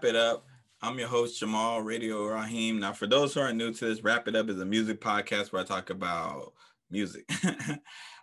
Wrap It Up. I'm your host, Jamal Radio Raheem. Now, for those who aren't new to this, Wrap It Up is a music podcast where I talk about music.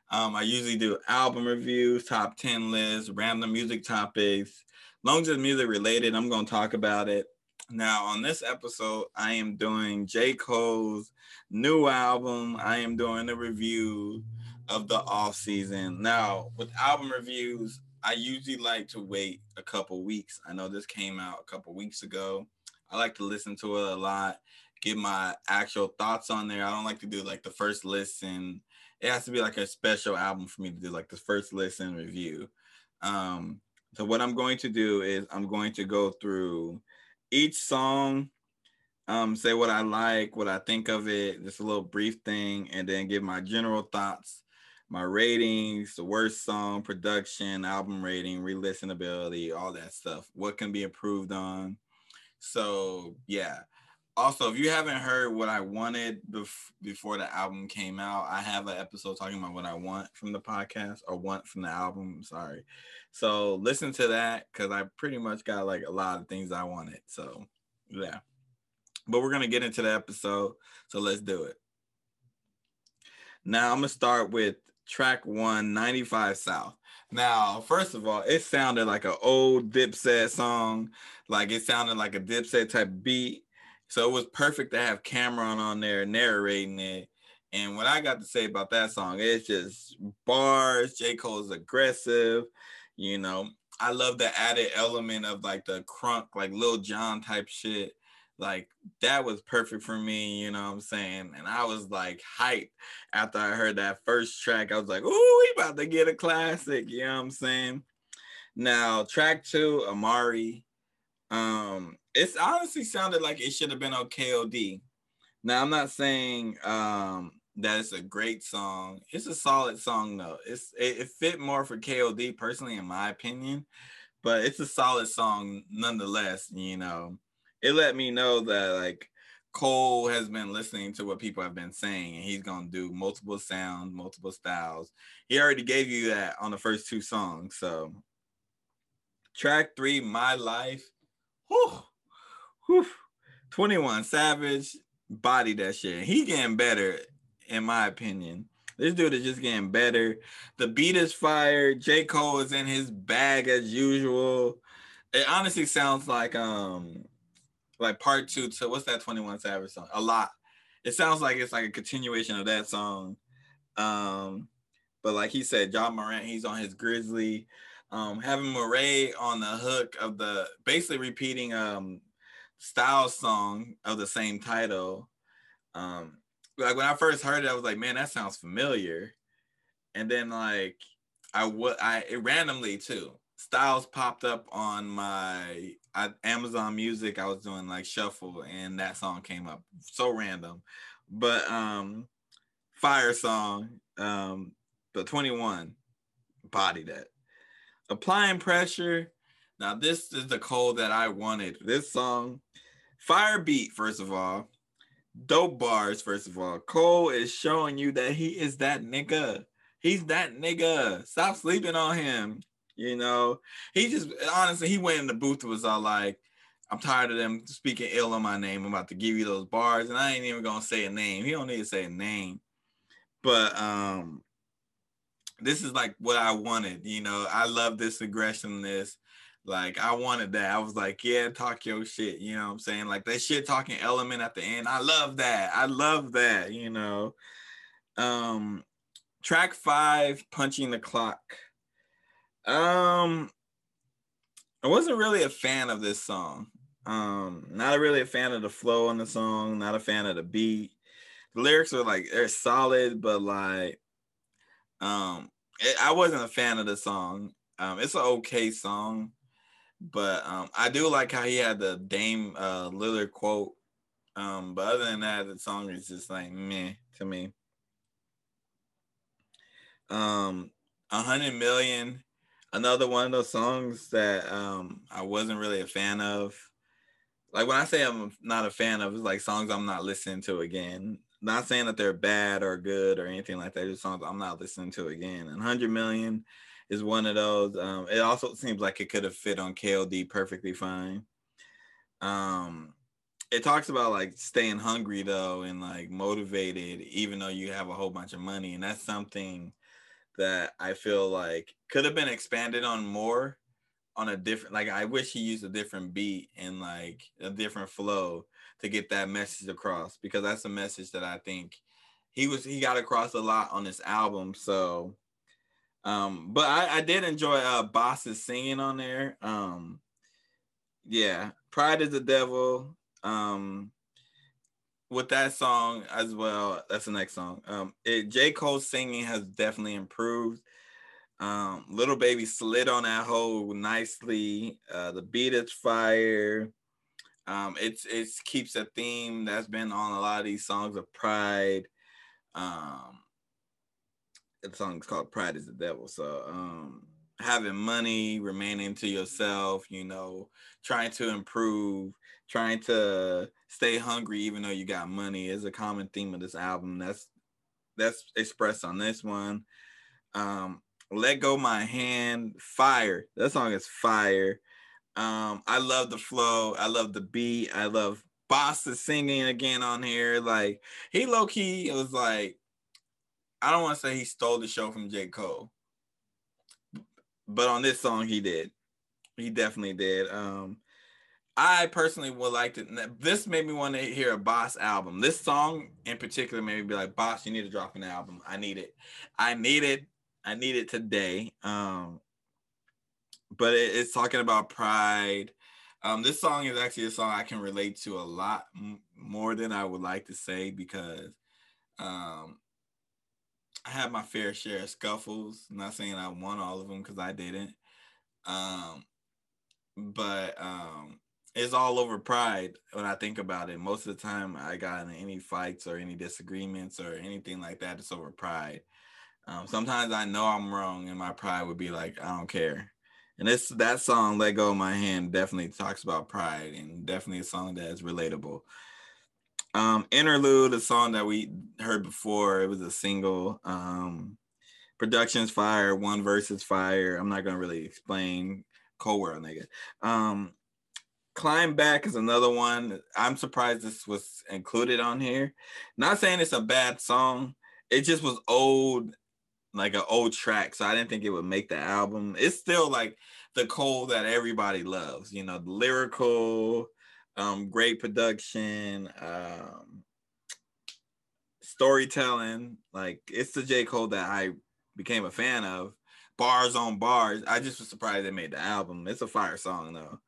um, I usually do album reviews, top 10 lists, random music topics. Long as it's music related, I'm going to talk about it. Now, on this episode, I am doing J. Cole's new album. I am doing a review of the off season. Now, with album reviews, I usually like to wait a couple weeks. I know this came out a couple weeks ago. I like to listen to it a lot, get my actual thoughts on there. I don't like to do like the first listen. It has to be like a special album for me to do like the first listen review. Um, so what I'm going to do is I'm going to go through each song, um, say what I like, what I think of it, just a little brief thing, and then give my general thoughts my ratings, the worst song, production, album rating, re-listenability, all that stuff. What can be improved on. So yeah. Also, if you haven't heard what I wanted bef- before the album came out, I have an episode talking about what I want from the podcast or want from the album. Sorry. So listen to that because I pretty much got like a lot of things I wanted. So yeah. But we're gonna get into the episode. So let's do it. Now I'm gonna start with track one, 95 South. Now, first of all, it sounded like an old Dipset song, like it sounded like a Dipset type beat. So it was perfect to have Cam'ron on there narrating it. And what I got to say about that song, it's just bars. J. Cole's aggressive. You know, I love the added element of like the crunk, like Lil Jon type shit like that was perfect for me, you know what I'm saying? And I was like hyped after I heard that first track. I was like, "Ooh, we about to get a classic," you know what I'm saying? Now, track 2, Amari. Um, it's honestly sounded like it should have been on KOD. Now, I'm not saying um that it's a great song. It's a solid song though. It's it, it fit more for KOD personally, in my opinion, but it's a solid song nonetheless, you know it let me know that like Cole has been listening to what people have been saying, and he's gonna do multiple sounds, multiple styles. He already gave you that on the first two songs. So, track three, My Life, whew, whew, 21 Savage, body that shit. He getting better, in my opinion. This dude is just getting better. The beat is fire. J. Cole is in his bag as usual. It honestly sounds like um like part two to what's that 21 Savage song? A lot. It sounds like it's like a continuation of that song. Um, but like he said, Ja Morant, he's on his Grizzly. Um, having Morray on the hook of the basically repeating um style song of the same title. Um, like when I first heard it, I was like, man, that sounds familiar. And then like I would I it randomly too. Styles popped up on my I, Amazon Music. I was doing like shuffle, and that song came up. So random, but um, fire song. Um, the Twenty One, body that. Applying pressure. Now this is the Cole that I wanted. This song, fire beat. First of all, dope bars. First of all, Cole is showing you that he is that nigga. He's that nigga. Stop sleeping on him. You know, he just honestly he went in the booth and was all like, I'm tired of them speaking ill on my name. I'm about to give you those bars, and I ain't even gonna say a name. He don't need to say a name. But um this is like what I wanted, you know. I love this aggressiveness. Like I wanted that. I was like, yeah, talk your shit. You know what I'm saying? Like that shit talking element at the end. I love that. I love that, you know. Um track five, punching the clock. Um, I wasn't really a fan of this song. Um, not really a fan of the flow on the song. Not a fan of the beat. The lyrics are like they're solid, but like, um, it, I wasn't a fan of the song. Um, it's an okay song, but um, I do like how he had the Dame uh, Lillard quote. Um, but other than that, the song is just like meh to me. Um, a hundred million another one of those songs that um I wasn't really a fan of. Like when I say I'm not a fan of, it's like songs I'm not listening to again. Not saying that they're bad or good or anything like that. Just songs I'm not listening to again. And 100 Million is one of those. Um, it also seems like it could have fit on KOD perfectly fine. Um, it talks about like staying hungry though and like motivated, even though you have a whole bunch of money, and that's something that I feel like could have been expanded on more on a different like I wish he used a different beat and like a different flow to get that message across because that's a message that I think he was he got across a lot on this album. So um but I, I did enjoy uh Bas's singing on there. Um yeah, Pride is the Devil. Um with that song as well, that's the next song. Um it J. Cole's singing has definitely improved. Um, Lil Baby slid on that hole nicely. Uh, the beat is fire. Um, it's it keeps a theme that's been on a lot of these songs of pride. Um, the song's called "Pride Is the Devil." So, um, having money, remaining to yourself, you know, trying to improve, trying to stay hungry even though you got money is a common theme of this album. That's that's expressed on this one. Um, let Go My Hand, fire. That song is fire. Um, I love the flow. I love the beat. I love Bossa singing again on here. Like he low key was like, I don't want to say he stole the show from J. Cole, but on this song he did. He definitely did. Um, I personally would like to. This made me want to hear a Bas album. This song in particular made me be like, Bas, you need to drop an album. I need it. I need it. I need it today. Um, but it, it's talking about pride. Um, this song is actually a song I can relate to a lot m- more than I would like to say because um, I had my fair share of scuffles. I'm not saying I won all of them because I didn't. Um, but um, it's all over pride when I think about it. Most of the time, I got in any fights or any disagreements or anything like that. It's over pride. Um, sometimes I know I'm wrong, and my pride would be like, I don't care. And this that song, "Let Go of My Hand," definitely talks about pride, and definitely a song that is relatable. Um, Interlude, a song that we heard before, it was a single. Um, production's fire, one Versus fire. I'm not gonna really explain cold world nigga. Um, Climb Back is another one. I'm surprised this was included on here. Not saying it's a bad song. It just was old like an old track, so I didn't think it would make the album. It's still like the Cole that everybody loves, you know, lyrical, um, great production, um, storytelling. Like it's the J. Cole that I became a fan of. Bars on bars. I just was surprised they made the album. It's a fire song though.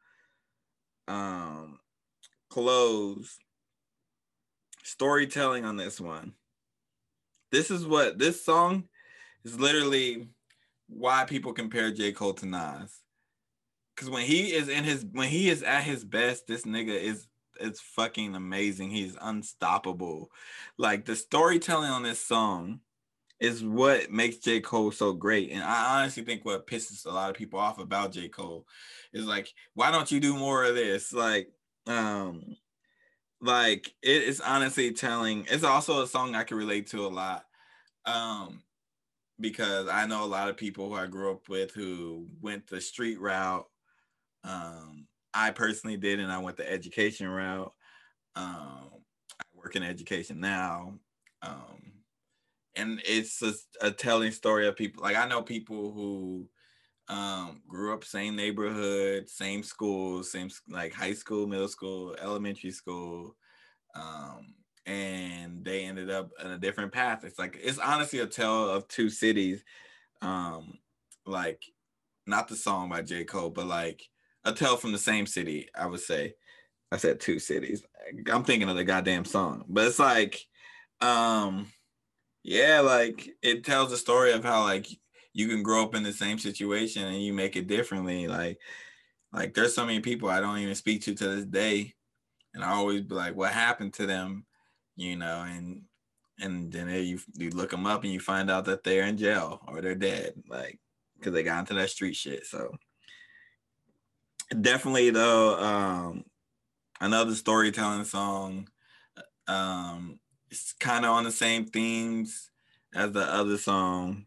Um, close. Storytelling on this one. This is what this song is literally why people compare J. Cole to Nas. Cause when he is in his when he is at his best, this nigga is it's fucking amazing. He's unstoppable. Like the storytelling on this song is what makes J. Cole so great. And I honestly think what pisses a lot of people off about J. Cole is like, why don't you do more of this? Like, um, like it is honestly telling. It's also a song I can relate to a lot. Um, because I know a lot of people who I grew up with who went the street route. Um, I personally did, and I went the education route. Um, I work in education now. Um, and it's a, a, telling story of people. Like I know people who um, grew up same neighborhood, same school, same like high school, middle school, elementary school, um, and they ended up in a different path. It's like it's honestly a tale of two cities. Um, like not the song by J. Cole, but like a tale from the same city, I would say. I said two cities. I'm thinking of the goddamn song. But it's like um yeah, like it tells the story of how like you can grow up in the same situation and you make it differently. Like like there's so many people I don't even speak to to this day. And I always be like, what happened to them? you know, and and then you you look them up and you find out that they're in jail or they're dead, like because they got into that street shit. So definitely though, um, another storytelling song. Um, it's kind of on the same themes as the other song,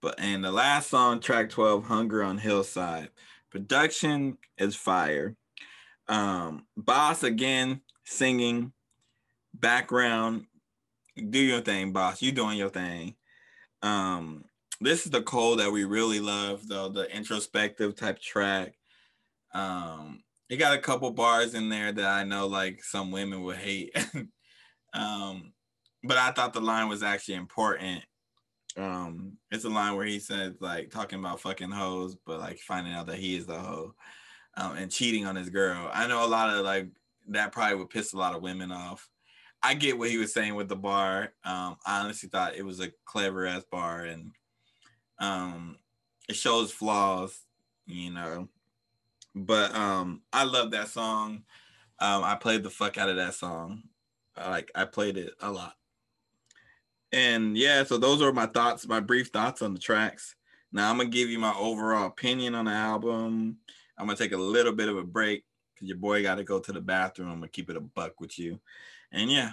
but and the last song, track twelve, "Hunger on Hillside," production is fire. Um, Bas again singing, background. Do your thing, boss. You doing your thing. Um, this is the Cole that we really love, though the introspective type track. Um, he got a couple bars in there that I know like some women would hate. um, but I thought the line was actually important. Um, it's a line where he says like talking about fucking hoes, but like finding out that he is the hoe, um, and cheating on his girl. I know a lot of like that probably would piss a lot of women off. I get what he was saying with the bar. Um, I honestly thought it was a clever ass bar, and um, it shows flaws, you know. But um, I love that song. Um, I played the fuck out of that song. Like I played it a lot. And yeah, so those are my thoughts, my brief thoughts on the tracks. Now I'm gonna give you my overall opinion on the album. I'm gonna take a little bit of a break because your boy got to go to the bathroom. I'm gonna keep it a buck with you. And yeah.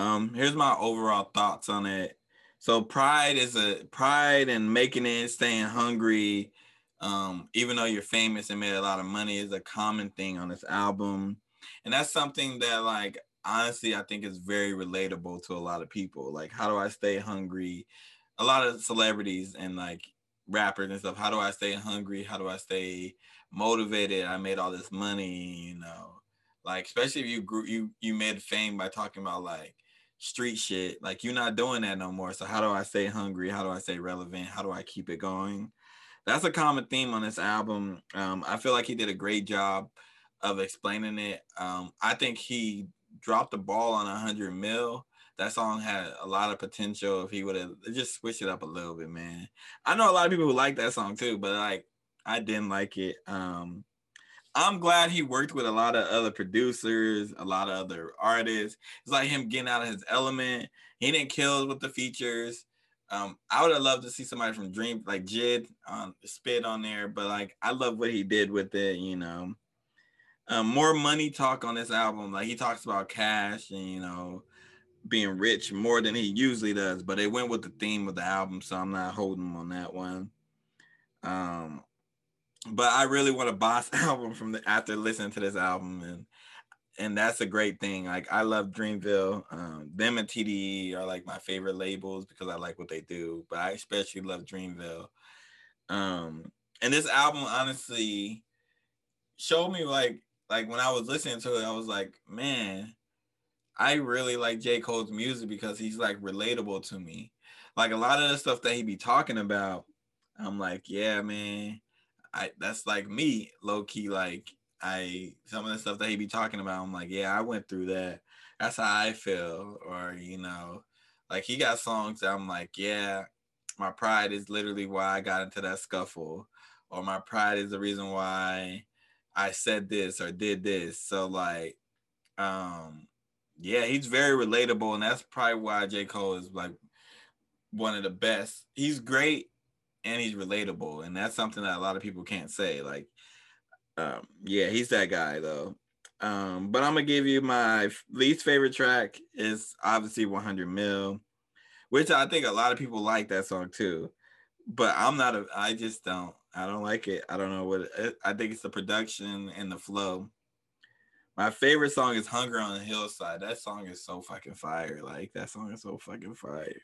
Um here's my overall thoughts on it. So pride is a pride and making it, staying hungry, um, even though you're famous and made a lot of money is a common thing on this album. And that's something that like honestly i think is very relatable to a lot of people. Like how do i stay hungry? A lot of celebrities and like rappers and stuff how do i stay hungry? How do i stay motivated? I made all this money you know? Like especially if you grew you you made fame by talking about like street shit like you're not doing that no more so how do i stay hungry how do i stay relevant how do i keep it going that's a common theme on this album um, i feel like he did a great job of explaining it. Um, I think he dropped the ball on 100 mil. That song had a lot of potential if he would have just switched it up a little bit, man. I know a lot of people who like that song too, but like I didn't like it. Um, I'm glad he worked with a lot of other producers, a lot of other artists. It's like him getting out of his element. He didn't kill with the features. Um, I would have loved to see somebody from Dream like Jid um, spit on there, but like I love what he did with it, you know um, more money talk on this album. Like he talks about cash and you know being rich more than he usually does, but it went with the theme of the album, so I'm not holding him on that one. Um, but I really want a Bas album from the after listening to this album, and and that's a great thing. Like I love Dreamville. Um, them and TDE are like my favorite labels because I like what they do, but I especially love Dreamville. Um, and this album honestly showed me like like when I was listening to it, I was like, man, I really like J. Cole's music because he's like relatable to me. Like a lot of the stuff that he be talking about, I'm like, yeah, man, I that's like me, low key. Like I some of the stuff that he be talking about, I'm like, yeah, I went through that. That's how I feel. Or, you know, like he got songs that I'm like, yeah, my pride is literally why I got into that scuffle. Or my pride is the reason why I said this or did this. So like, um, yeah, he's very relatable, and that's probably why J. Cole is like one of the best. He's great and he's relatable, and that's something that a lot of people can't say. Like, um, yeah, he's that guy though. Um, but I'm gonna give you my least favorite track is obviously 100 Mil, which I think a lot of people like that song too. But I'm not a. I just don't. I don't like it. I don't know what it, I think it's the production and the flow. My favorite song is Hunger on the Hillside. That song is so fucking fire. Like that song is so fucking fire.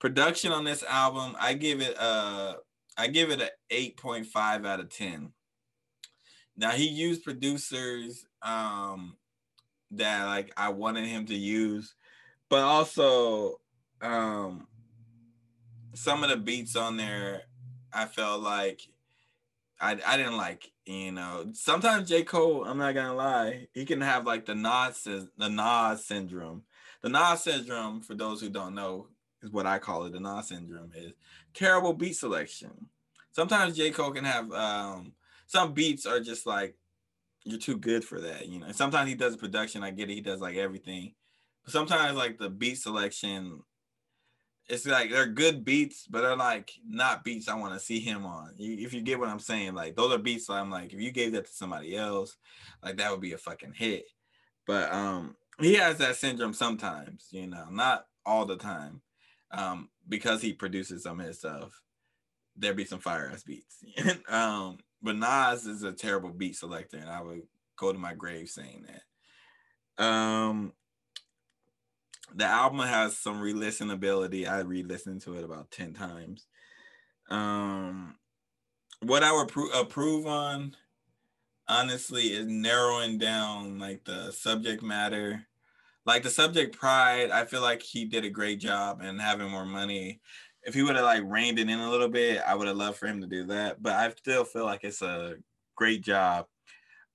Production on this album, I give it a I give it an 8.5 out of 10. Now he used producers um that like I wanted him to use, but also um some of the beats on there I felt like I I didn't like. You know, sometimes J Cole, I'm not gonna lie, he can have like the Nas the Nas syndrome. The Nas syndrome, for those who don't know, is what I call it. The Nas syndrome is terrible beat selection. Sometimes J Cole can have um, some beats are just like you're too good for that. You know, sometimes he does production. I get it. He does like everything. But sometimes like the beat selection it's like they're good beats, but they're like not beats I want to see him on. if you get what I'm saying, like those are beats I'm like, if you gave that to somebody else, like that would be a fucking hit. But um, he has that syndrome sometimes, you know, not all the time, um, because he produces some of his stuff. There be some fire ass beats. um, but Nas is a terrible beat selector, and I would go to my grave saying that. Um, the album has some re-listenability. I re-listened to it about 10 times. Um what I would pro- approve on honestly is narrowing down like the subject matter. Like the subject pride, I feel like he did a great job and having more money. If he would have like reined it in a little bit, I would have loved for him to do that. But I still feel like it's a great job.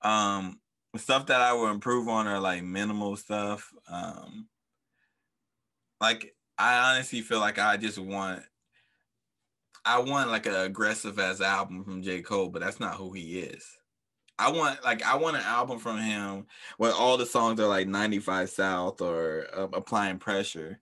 Um stuff that I would improve on are like minimal stuff. Um like I honestly feel like I just want I want like an aggressive as album from J. Cole, but that's not who he is. I want like I want an album from him where all the songs are like 95 South or uh, applying pressure.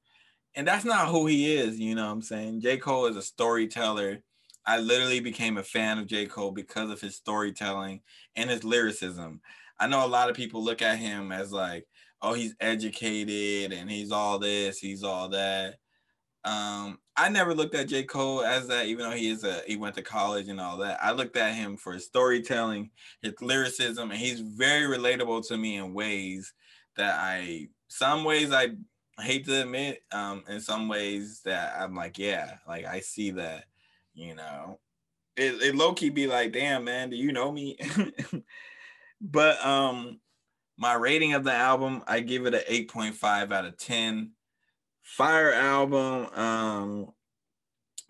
And that's not who he is, you know what I'm saying? J. Cole is a storyteller. I literally became a fan of J. Cole because of his storytelling and his lyricism. I know a lot of people look at him as like, oh, he's educated and he's all this, he's all that. Um, I never looked at J. Cole as that, even though he is a he went to college and all that. I looked at him for his storytelling, his lyricism, and he's very relatable to me in ways that I some ways I hate to admit, um, in some ways that I'm like, yeah, like I see that, you know. It, it low key be like, damn man, do you know me? but um my rating of the album, I give it an 8.5 out of 10. Fire album. Um,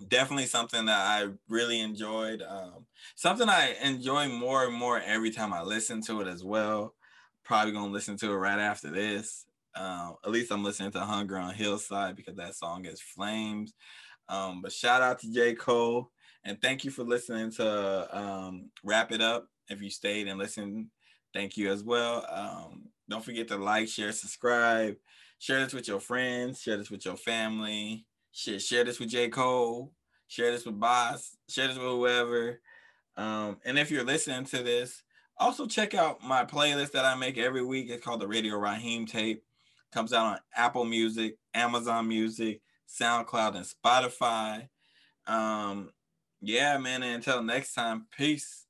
definitely something that I really enjoyed. Um, something I enjoy more and more every time I listen to it as well. Probably gonna listen to it right after this. Uh, at least I'm listening to Hunger on Hillside because that song is flames. Um, but shout out to J. Cole and thank you for listening to um, Wrap It Up. If you stayed and listened thank you as well. Um, don't forget to like, share, subscribe, share this with your friends, share this with your family, share, share this with J. Cole, share this with Bas, share this with whoever. Um, and if you're listening to this, also check out my playlist that I make every week. It's called the Radio Raheem Tape. Comes out on Apple Music, Amazon Music, SoundCloud, and Spotify. Um, yeah, man. And until next time, peace.